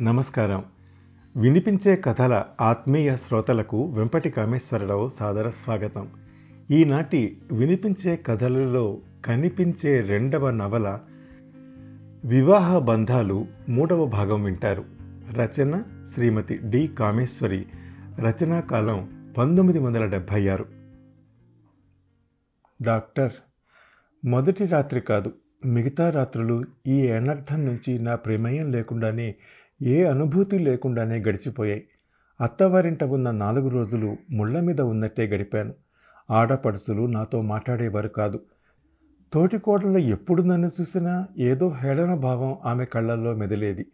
నమస్కారం. వినిపించే కథల ఆత్మీయ శ్రోతలకు వెంపటి కామేశ్వరరావు సాదర స్వాగతం. ఈనాటి వినిపించే కథలలో కనిపించే రెండవ నవల వివాహ బంధాలు మూడవ భాగం వింటారు. రచన శ్రీమతి డి కామేశ్వరి. రచనా కాలం పంతొమ్మిది వందల డెబ్భై ఆరు. డాక్టర్ మొదటి రాత్రి కాదు మిగతా రాత్రులు ఈ అనర్థం నుంచి నా ప్రమేయం లేకుండానే ఏ అనుభూతి లేకుండానే గడిచిపోయాయి. అత్తవారింట ఉన్న నాలుగు రోజులు ముళ్ళ మీద ఉన్నట్టే గడిపాను. ఆడపడుచులు నాతో మాట్లాడేవారు కాదు. తోటికోడలు ఎప్పుడు నన్ను చూసినా ఏదో హేళన భావం ఆమె కళ్ళల్లో మెదిలేది.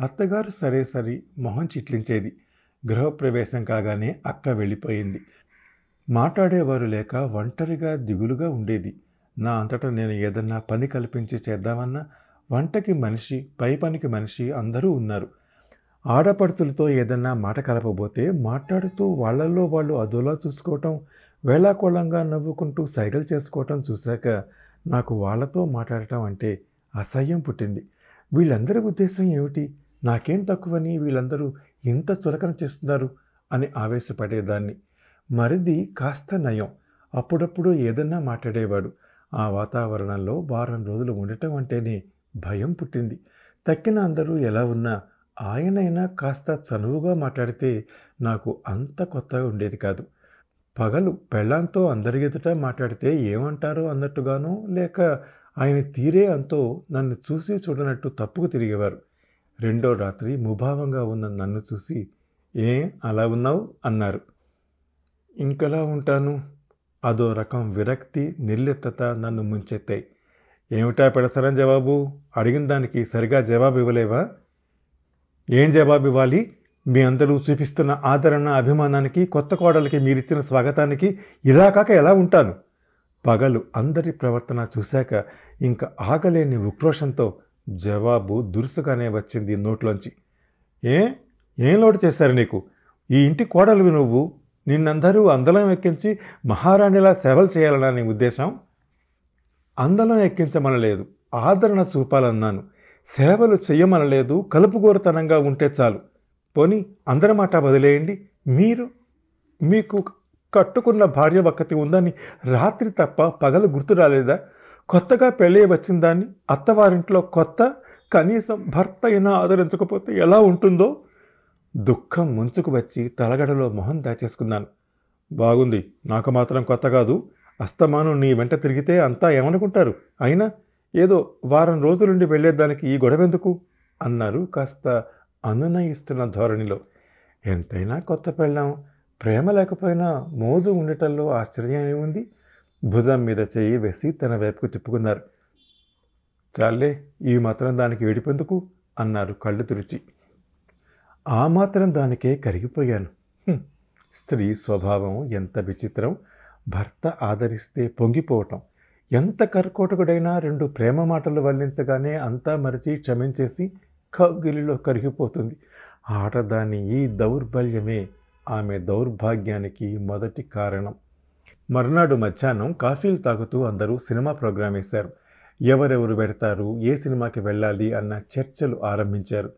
అత్తగారు సరే సరి మొహం చిట్లించేది. గృహప్రవేశం కాగానే అక్క వెళ్ళిపోయింది. మాట్లాడేవారు లేక ఒంటరిగా దిగులుగా ఉండేది. నా అంతటా నేను ఏదన్నా పని కల్పించి చేద్దామన్నా వంటకి మనిషి పై పనికి మనిషి అందరూ ఉన్నారు. ఆడపడుచులతో ఏదన్నా మాట కలపబోతే మాట్లాడుతూ వాళ్ళల్లో వాళ్ళు అదోలా చూసుకోవటం వేళాకోళంగా నవ్వుకుంటూ సైగలు చేసుకోవటం చూశాక నాకు వాళ్ళతో మాట్లాడటం అంటే అసహ్యం పుట్టింది. వీళ్ళందరి ఉద్దేశం ఏమిటి? నాకేం తక్కువని వీళ్ళందరూ ఇంత చులకన చేస్తున్నారు అని ఆవేశపడేదాన్ని. మరిది కాస్త నయం. అప్పుడప్పుడు ఏదన్నా మాట్లాడేవాడు. ఆ వాతావరణంలో వారం రోజులు ఉండటం అంటేనే భయం పుట్టింది. తక్కిన అందరూ ఎలా ఉన్నా ఆయనైనా కాస్త చనువుగా మాట్లాడితే నాకు అంత కొత్తగా ఉండేది కాదు. పగలు పెళ్ళాంతో అందరి ఎదుట మాట్లాడితే ఏమంటారో అన్నట్టుగానో లేక ఆయన తీరే అంతో నన్ను చూసి చూడనట్టు తప్పుకు తిరిగేవారు. రెండో రాత్రి ముభావంగా ఉన్న నన్ను చూసి ఏ అలా ఉన్నావు? అన్నారు. ఇంకలా ఉంటాను? అదో రకం విరక్తి నిర్లిప్తత నన్ను ముంచెత్తాయి. ఏమిటా పెడసరని జవాబు? అడిగిన దానికి సరిగా జవాబు ఇవ్వలేవా ఏం జవాబు ఇవ్వాలి మీ అందరూ చూపిస్తున్న ఆదరణ అభిమానానికి కొత్త కోడలకి మీరిచ్చిన స్వాగతానికి ఇలా కాక ఎలా ఉంటాను? పగలు అందరి ప్రవర్తన చూశాక ఇంకా ఆగలేని ఉక్రోషంతో జవాబు దురుసుగానే వచ్చింది నోట్లోంచి. ఏ? ఏం లోటు చేశారు నీకు? ఈ ఇంటి కోడలు నువ్వు? నిన్నందరూ అందలం ఎక్కించి మహారాణిలా సేవలు చేయాలన్నా నీ ఉద్దేశం? అందలం ఎక్కించమనలేదు ఆదరణ చూపాలన్నాను. సేవలు చెయ్యమనలేదు కలుపుగోరతనంగా ఉంటే చాలు. పోని అందరి మాట వదిలేయండి. మీరు మీకు కట్టుకున్న భార్య ఒక్కతి ఉందని రాత్రి తప్ప పగలు గుర్తు రాలేదా? కొత్తగా పెళ్ళి వచ్చిన దాన్ని అత్తవారింట్లో కొత్త కనీసం భర్త అయినా ఆదరించకపోతే ఎలా ఉంటుందో? దుఃఖం ముంచుకు వచ్చి తలగడలో మొహం దాచేసుకున్నాను. బాగుంది నాకు మాత్రం కొత్త కాదు. అస్తమానం నీ వెంట తిరిగితే అంతా ఏమనుకుంటారు? అయినా ఏదో వారం రోజులుండి వెళ్ళేదానికి ఈ గొడవెందుకు? అన్నారు కాస్త అనునయిస్తున్న ధోరణిలో. ఎంతైనా కొత్త పెళ్ళాం. ప్రేమ లేకపోయినా మోజు ఉండటంలో ఆశ్చర్యం ఏముంది? భుజం మీద చేయి వేసి తన వైపుకు తిప్పుకున్నారు. చాలే ఈ మాత్రం దానికి ఏడిపెందుకు? అన్నారు కళ్ళు తురిచి. ఆ మాత్రం దానికే కరిగిపోయాను. స్త్రీ స్వభావం ఎంత విచిత్రం. భర్త ఆదరిస్తే పొంగిపోవటం. ఎంత కర్కోటకుడైనా రెండు ప్రేమ మాటలు వల్లించగానే అంతా మరిచి క్షమించేసి కౌగిలిలో కరిగిపోతుంది. ఆటదాని ఈ దౌర్బల్యమే ఆమె దౌర్భాగ్యానికి మొదటి కారణం. మర్నాడు మధ్యాహ్నం కాఫీలు తాగుతూ అందరూ సినిమా ప్రోగ్రాం వేశారు. ఎవరెవరు పెడతారు ఏ సినిమాకి వెళ్ళాలి అన్న చర్చలు ఆరంభించారు.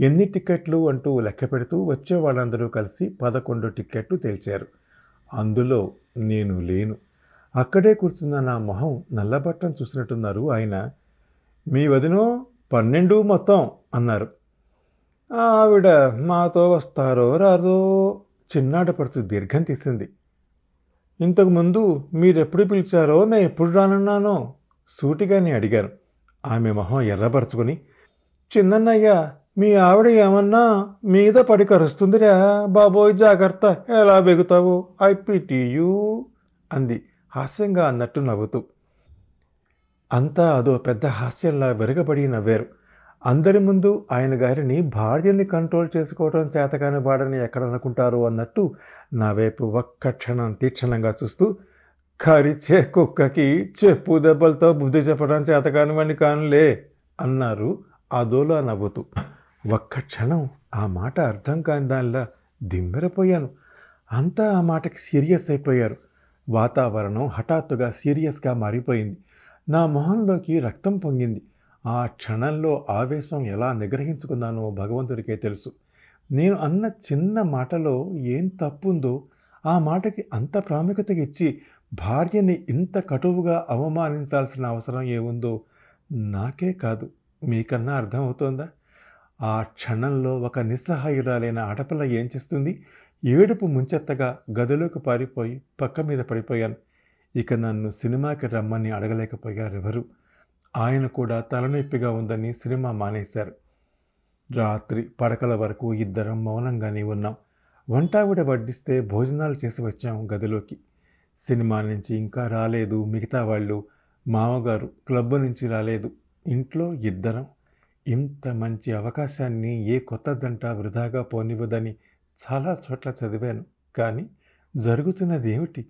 ఎన్ని టికెట్లు అంటూ లెక్క పెడుతూ వచ్చే వాళ్ళందరూ కలిసి పదకొండు టిక్కెట్లు తేల్చారు. అందులో నేను లేను. అక్కడే కూర్చున్న నా మొహం నల్లబట్టం చూసినట్టున్నారు ఆయన. మీ వదినో పన్నెండు మొత్తం అన్నారు. ఆవిడ మాతో వస్తారో రాదో చిన్నాడపడుచు దీర్ఘం తీసింది. ఇంతకుముందు మీరెప్పుడు పిలిచారో నేను ఎప్పుడు రానున్నానో సూటిగానే అడిగాను. ఆమె మొహం ఎర్రపరచుకొని చిన్నన్నయ్య మీ ఆవిడ ఏమన్నా మీద పడి కరుస్తుందిరా? బాబోయ్ జాగ్రత్త. ఎలా బెగుతావు? ఐ పిటియు అంది. హాస్యంగా అన్నట్టు నవ్వుతూ. అంతా అదో పెద్ద హాస్యంలా విరగబడి నవ్వారు. అందరి ముందు ఆయన గారిని భార్యని కంట్రోల్ చేసుకోవడం చేతకాని వాడని ఎక్కడనుకుంటారు అన్నట్టు నా వైపు ఒక్క క్షణం తీక్షణంగా చూస్తూ కరిచే కుక్కకి చెప్పు దెబ్బలతో బుద్ధి చెప్పడం చేతకాని వాడిని కానులే అన్నారు అదోలా నవ్వుతూ. ఒక్క క్షణం ఆ మాట అర్థం కాని దానిలా దిమ్మెరపోయాను. అంతా ఆ మాటకి సీరియస్ అయిపోయారు. వాతావరణం హఠాత్తుగా సీరియస్గా మారిపోయింది. నా మొహంలోకి రక్తం పొంగింది. ఆ క్షణంలో ఆవేశం ఎలా నిగ్రహించుకున్నానో భగవంతుడికే తెలుసు. నేను అన్న చిన్న మాటలో ఏం తప్పుందో ఆ మాటకి అంత ప్రాముఖ్యత ఇచ్చి భార్యని ఇంత కటువుగా అవమానించాల్సిన అవసరం ఏముందో నాకే కాదు. మీకన్నా అర్థమవుతోందా? ఆ క్షణంలో ఒక నిస్సహాయురాలైన ఆడపిల్ల ఏం చేస్తుంది? ఏడుపు ముంచెత్తగా గదిలోకి పారిపోయి పక్క మీద పడిపోయాను. ఇక నన్ను సినిమాకి రమ్మని అడగలేకపోయారెవరు? ఆయన కూడా తలనొప్పిగా ఉందని సినిమా మానేశారు. రాత్రి పడకల వరకు ఇద్దరం మౌనంగానే ఉన్నాం. వంటావిడ వడ్డిస్తే భోజనాలు చేసి వచ్చాం గదిలోకి. సినిమా నుంచి ఇంకా రాలేదు మిగతా వాళ్ళు మామగారు క్లబ్ నుంచి రాలేదు. ఇంట్లో ఇద్దరం ఇంత మంచి అవకాశాన్ని ఏ కొత్త జంట వృధాగా పోనివ్వదని చాలా చోట్ల చదివాను. కానీ జరుగుతున్నది ఏమిటి?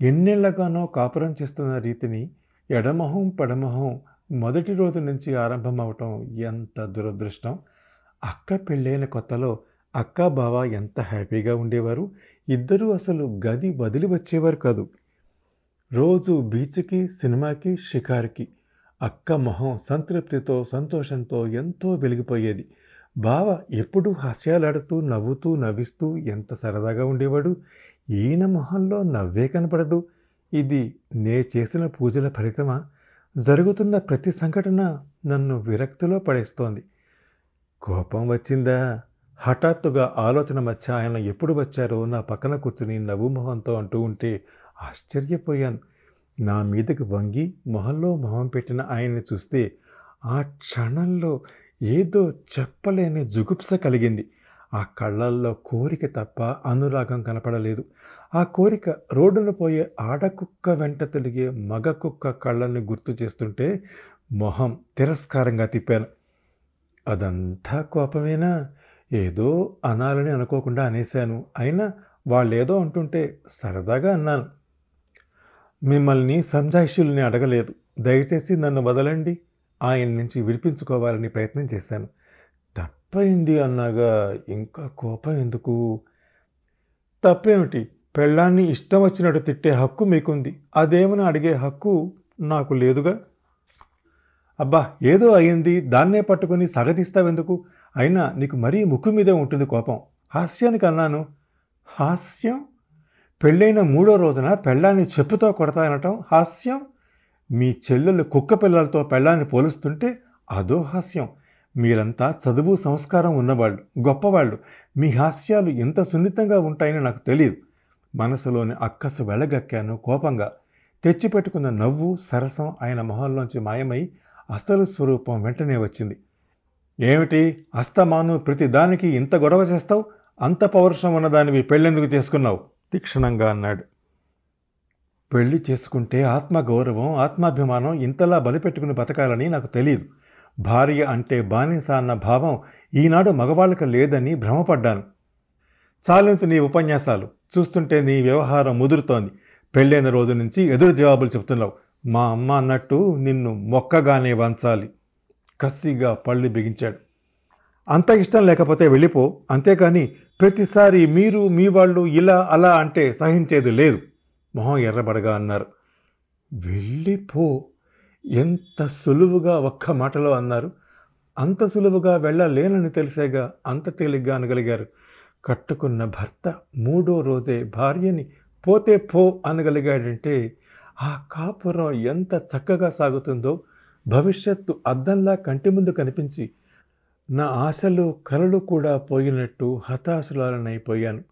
ఎన్నేళ్ళగానో కాపురం చేస్తున్న రీతిని ఎడమొహం పడమొహం మొదటి రోజు నుంచి ఆరంభమవటం ఎంత దురదృష్టం! అక్క పెళ్ళైన కొత్తలో అక్క బావ ఎంత హ్యాపీగా ఉండేవారు? ఇద్దరూ అసలు గది వదిలి వచ్చేవారు కాదు. రోజు బీచ్కి సినిమాకి షికార్కి అక్క మొహం సంతృప్తితో సంతోషంతో ఎంతో వెలిగిపోయేది. బావ ఎప్పుడూ హాస్యాలాడుతూ నవ్వుతూ నవ్విస్తూ ఎంత సరదాగా ఉండేవాడు? ఈయన మొహంలో నవ్వే కనపడదు. ఇది నే చేసిన పూజల ఫలితమా? జరుగుతున్న ప్రతి సంఘటన నన్ను విరక్తిలో పడేస్తోంది. కోపం వచ్చిందా? హఠాత్తుగా ఆలోచన మధ్య ఆయన ఎప్పుడు వచ్చారో నా పక్కన కూర్చుని నవ్వు మొహంతో అంటూ ఉంటే ఆశ్చర్యపోయాను. నా మీదకు వంగి మొహంలో మొహం పెట్టిన ఆయన్ని చూస్తే ఆ క్షణంలో ఏదో చెప్పలేని జుగుప్స కలిగింది. ఆ కళ్ళల్లో కోరిక తప్ప అనురాగం కనపడలేదు. ఆ కోరిక రోడ్డున పోయే ఆడకుక్క వెంట తిరిగే మగ కుక్క కళ్ళని గుర్తు చేస్తుంటే మొహం తిరస్కారంగా తిప్పాను. అదంతా కోపమేనా? ఏదో అనాలని అనుకోకుండా అనేశాను. అయినా వాళ్ళేదో అంటుంటే సరదాగా అన్నాను. మిమ్మల్ని సంజాయిషుల్ని అడగలేదు. దయచేసి నన్ను వదలండి. ఆయన నుంచి విడిపించుకోవాలని ప్రయత్నం చేశాను. తప్పైంది అన్నాగా. ఇంకా కోపం ఎందుకు? తప్పేమిటి? పెళ్ళాన్ని ఇష్టం వచ్చినట్టు తిట్టే హక్కు మీకుంది. అదేమని అడిగే హక్కు నాకు లేదుగా? అబ్బా ఏదో అయింది దాన్నే పట్టుకొని సగదిస్తావెందుకు? అయినా నీకు మరీ ముక్కు మీదే ఉంటుంది కోపం. హాస్యానికి అన్నాను హాస్యం? పెళ్ళైన మూడో రోజున పెళ్ళాన్ని చెప్పుతో కొడతానటం హాస్యం. మీ చెల్లెలు కుక్క పిల్లలతో పెళ్ళాన్ని పోలుస్తుంటే అదో హాస్యం. మీరంతా చదువు సంస్కారం ఉన్నవాళ్ళు గొప్పవాళ్ళు. మీ హాస్యాలు ఎంత సున్నితంగా ఉంటాయని నాకు తెలియదు మనసులోని అక్కసు వెళ్ళగక్కాను కోపంగా. తెచ్చిపెట్టుకున్న నవ్వు సరసం ఆయన మొహంలోంచి మాయమై అసలు స్వరూపం వెంటనే వచ్చింది. ఏమిటి? అస్తమాను ప్రతి దానికి ఇంత గొడవ చేస్తావు? అంత పౌరుషం ఉన్నదానివి పెళ్ళెందుకు చేసుకున్నావు? తీక్షణంగా అన్నాడు. పెళ్ళి చేసుకుంటే ఆత్మగౌరవం ఆత్మాభిమానం ఇంతలా బలిపెట్టుకుని బతకాలని నాకు తెలియదు భార్య అంటే బానిస అన్న భావం ఈనాడు మగవాళ్ళకి లేదని భ్రమపడ్డాను. చాలించు నీ ఉపన్యాసాలు. చూస్తుంటే నీ వ్యవహారం ముదురుతోంది. పెళ్ళైన రోజు నుంచి ఎదురు జవాబులు చెప్తున్నావు మా అమ్మ అన్నట్టు నిన్ను మొక్కగానే వంచాలి. కసిగా పళ్ళు బిగించాడు. అంత ఇష్టం లేకపోతే వెళ్ళిపో అంతేకాని ప్రతిసారి మీరు మీ వాళ్ళు ఇలా అలా అంటే సహించేది లేదు. మొహం ఎర్రబడగా అన్నారు. వెళ్ళిపో ఎంత సులువుగా ఒక్క మాటలో అన్నారు. అంత సులువుగా వెళ్ళలేనని తెలిసేగా అంత తేలిగ్గా అనగలిగారు. కట్టుకున్న భర్త మూడో రోజే భార్యని పోతే పో అనగలిగాడంటే ఆ కాపురం ఎంత చక్కగా సాగుతుందో భవిష్యత్తు అద్దంలా కంటి ముందు కనిపించి నా ఆశలు కలలు కూడా పోయినట్టు హతాశురాలనైపోయాను.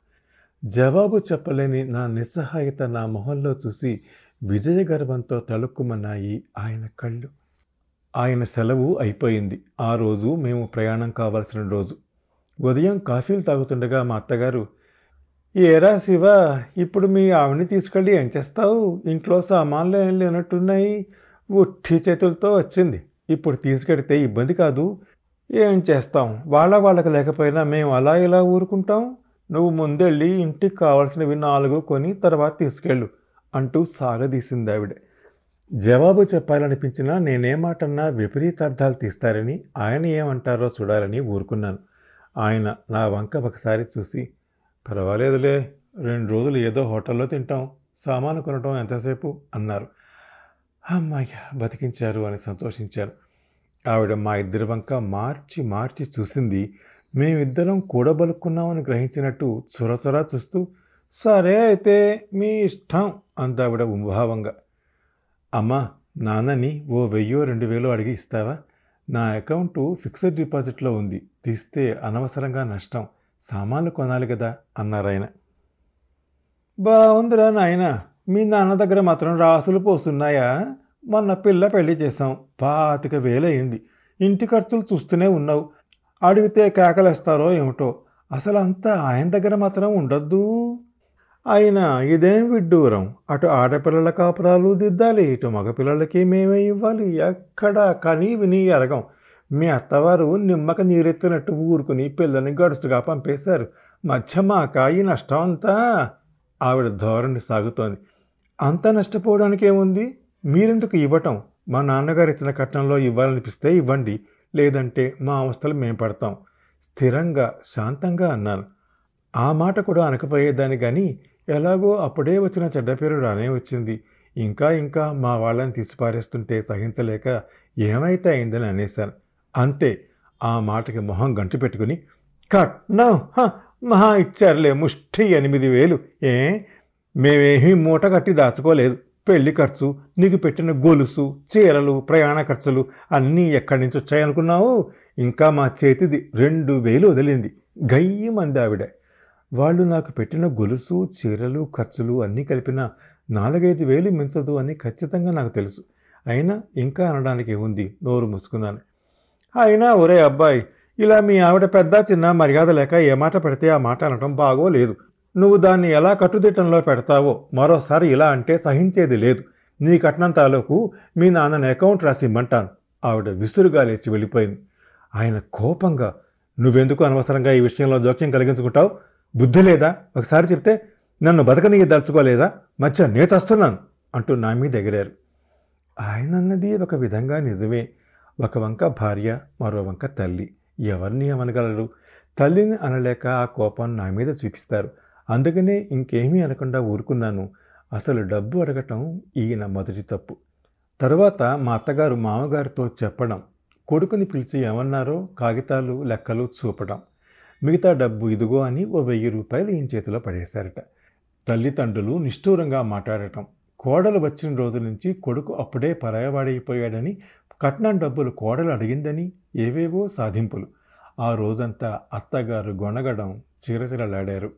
జవాబు చెప్పలేని నా నిస్సహాయత నా మొహంలో చూసి విజయ గర్వంతో తలుక్కుమన్నాయి ఆయన కళ్ళు. ఆయన సెలవు అయిపోయింది. ఆ రోజు మేము ప్రయాణం కావాల్సిన రోజు. ఉదయం కాఫీలు తాగుతుండగా మా అత్తగారు ఏరా శివ ఇప్పుడు మీ ఆవిని తీసుకెళ్ళి ఏం చేస్తావు? ఇంట్లో సామాన్లు ఏం లేనట్టున్నాయి? ఉట్టి చేతులతో వచ్చింది. ఇప్పుడు తీసుకెడితే ఇబ్బంది కాదు. ఏం చేస్తాం? వాళ్ళ వాళ్ళకి లేకపోయినా మేము అలా ఇలా ఊరుకుంటాం? నువ్వు ముందెళ్ళి ఇంటికి కావాల్సినవి నాలుగు కొని తర్వాత తీసుకెళ్ళు అంటూ సాగదీసింది ఆవిడ. జవాబు చెప్పాలనిపించినా నేనేమాటన్నా విపరీతార్థాలు తీస్తారని ఆయన ఏమంటారో చూడాలని ఊరుకున్నాను. ఆయన నా వంక ఒకసారి చూసి పర్వాలేదులే రెండు రోజులు ఏదో హోటల్లో తింటాం సామాను కొనటం ఎంతసేపు? అన్నారు. అమ్మాయ్య బతికించారు అని సంతోషించారు. ఆవిడ మా ఇద్దరి వంక మార్చి మార్చి చూసింది. మేమిద్దరం కూడబలుక్కున్నామని గ్రహించినట్టు చొరచొరా చూస్తూ సరే అయితే మీ ఇష్టం అంత ఆవిడ ఉభావంగా అమ్మా నాన్నని ఓ వెయ్యో రెండు వేలు అడిగి ఇస్తావా? నా అకౌంటు ఫిక్స్డ్ డిపాజిట్లో ఉంది. తీస్తే అనవసరంగా నష్టం. సామాన్లు కొనాలి కదా అన్నారాయన. బాగుందిరా నాయన. మీ నాన్న దగ్గర మాత్రం రాసులు పోస్తున్నాయా మొన్న పిల్ల పెళ్ళి చేశాం. పాతిక వేలయింది. ఇంటి ఖర్చులు చూస్తూనే ఉన్నావు. అడిగితే కేకలేస్తారో ఏమిటో. అసలు అంతా ఆయన దగ్గర మాత్రం ఉండొద్దు. అయినా ఇదేం విడ్డూరం. అటు ఆడపిల్లల కాపురాలు దిద్దాలి ఇటు మగపిల్లలకి మేమే ఇవ్వాలి. ఎక్కడ కనీ విని ఎరగం. మీ అత్తవారు నిమ్మక నీరెత్తినట్టు ఊరుకుని పిల్లని గడుసుగా పంపేశారు. మధ్య మాక ఈ నష్టం అంతా ఆవిడ ధోరణి సాగుతోంది. అంత నష్టపోవడానికి ఏముంది మీరెందుకు ఇవ్వటం? మా నాన్నగారు ఇచ్చిన కట్నంలో ఇవ్వాలనిపిస్తే ఇవ్వండి. లేదంటే మా అవస్థలు మేము పడతాం. స్థిరంగా శాంతంగా అన్నాను. ఆ మాట కూడా అనకపోయేదాన్ని కానీ ఎలాగో అప్పుడే వచ్చిన చెడ్డ పేరు రానే వచ్చింది. ఇంకా ఇంకా మా వాళ్ళని తీసిపారేస్తుంటే సహించలేక ఏమైతే అయిందని అనేశాను. అంతే. ఆ మాటకి మొహం గంటు పెట్టుకుని కట్నం? హ, మహా ఇచ్చారులే ముష్టి ఎనిమిది వేలు. ఏ? మేమేమీ మూట కట్టి దాచుకోలేదు. పెళ్ళి ఖర్చు నీకు పెట్టిన గొలుసు చీరలు ప్రయాణ ఖర్చులు అన్నీ ఎక్కడి నుంచి వచ్చాయనుకున్నావు? ఇంకా మా చేతిది రెండు వేలు వదిలింది. గయ్యి మంది ఆవిడ. వాళ్ళు నాకు పెట్టిన గొలుసు చీరలు ఖర్చులు అన్నీ కలిపిన నాలుగైదు వేలు మించదు అని ఖచ్చితంగా నాకు తెలుసు. అయినా ఇంకా అనడానికి ఉంది నోరు మూసుకున్నాను. అయినా ఒరే అబ్బాయి ఇలా మీ ఆవిడ పెద్ద చిన్న మర్యాద లేక ఏ మాట పెడితే ఆ మాట అనటం బాగోలేదు. నువ్వు దాన్ని ఎలా కట్టుదిట్టంలో పెడతావో మరోసారి ఇలా అంటే సహించేది లేదు. నీ కట్నం తాలూకు మీ నాన్నని అకౌంట్ రాసి ఇమ్మంటాను ఆవిడ విసురుగా లేచి వెళ్ళిపోయింది. ఆయన కోపంగా నువ్వెందుకు అనవసరంగా ఈ విషయంలో జోక్యం కలిగించుకుంటావు? బుద్ధి లేదా? ఒకసారి చెప్తే నన్ను బతకనిగి దలుచుకోలేదా? మధ్య నేచస్తున్నాను అంటూ నా మీద ఎగిరారు. ఆయన అన్నది ఒక విధంగా నిజమే. ఒక వంక భార్య మరో వంక తల్లి. ఎవరిని అనగలరు తల్లిని అనలేక ఆ కోపం నా మీద చూపిస్తారు. అందుకనే ఇంకేమీ అనకుండా ఊరుకున్నాను. అసలు డబ్బు అడగటం ఈయన మొదటి తప్పు. తర్వాత మా అత్తగారు మామగారితో చెప్పడం కొడుకుని పిలిచి ఏమన్నారో కాగితాలు లెక్కలు చూపడం మిగతా డబ్బు ఇదిగో అని ఓ వెయ్యి రూపాయలు ఈయన చేతిలో పడేశారట. తల్లిదండ్రులు నిష్ఠూరంగా మాట్లాడటం కోడలు వచ్చిన రోజు నుంచి కొడుకు అప్పుడే పరాయవాడైపోయాడని కట్నం డబ్బులు కోడలు అడిగిందని ఏవేవో సాధింపులు. ఆ రోజంతా అత్తగారు గొనగడం చిరచిరలాడారు.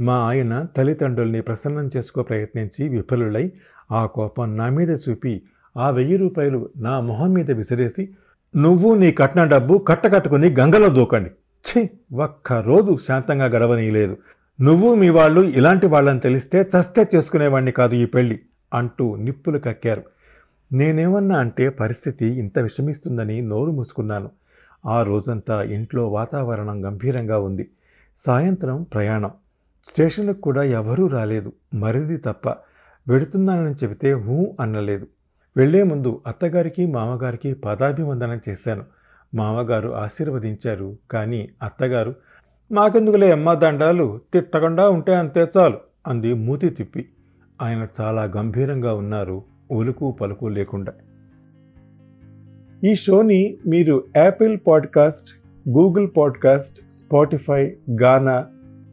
మా ఆయన తల్లిదండ్రుల్ని ప్రసన్నం చేసుకో ప్రయత్నించి విఫలులై ఆ కోపం నా మీద చూపి ఆ వెయ్యి రూపాయలు నా మొహం మీద విసిరేసి నువ్వు నీ కట్న డబ్బు కట్టకట్టుకుని గంగలో దూకండి. ఛీ! ఒక్కరోజు శాంతంగా గడవనీయలేదు. నువ్వు మీ వాళ్ళు ఇలాంటి వాళ్ళని తెలిస్తే చస్తే చేసుకునేవాడిని కాదు ఈ పెళ్ళి అంటూ నిప్పులు కక్కారు. నేనేమన్నా అంటే పరిస్థితి ఇంత విషమిస్తుందని నోరు మూసుకున్నాను. ఆ రోజంతా ఇంట్లో వాతావరణం గంభీరంగా ఉంది. సాయంత్రం ప్రయాణం. స్టేషన్కు కూడా ఎవరూ రాలేదు. మరిది తప్ప వెడుతున్నానని చెబితే హూ అన్నలేదు వెళ్ళే ముందు అత్తగారికి మామగారికి పదాభివందనం చేశాను. మామగారు ఆశీర్వదించారు కానీ అత్తగారు మాకెందుకులే అమ్మ దండాలు? తిట్టకుండా ఉంటే అంతే చాలు అంది మూతి తిప్పి. ఆయన చాలా గంభీరంగా ఉన్నారు ఒలుకు పలుకు లేకుండా. ఈ షోని మీరు Apple podcast Google podcast Spotify Gaana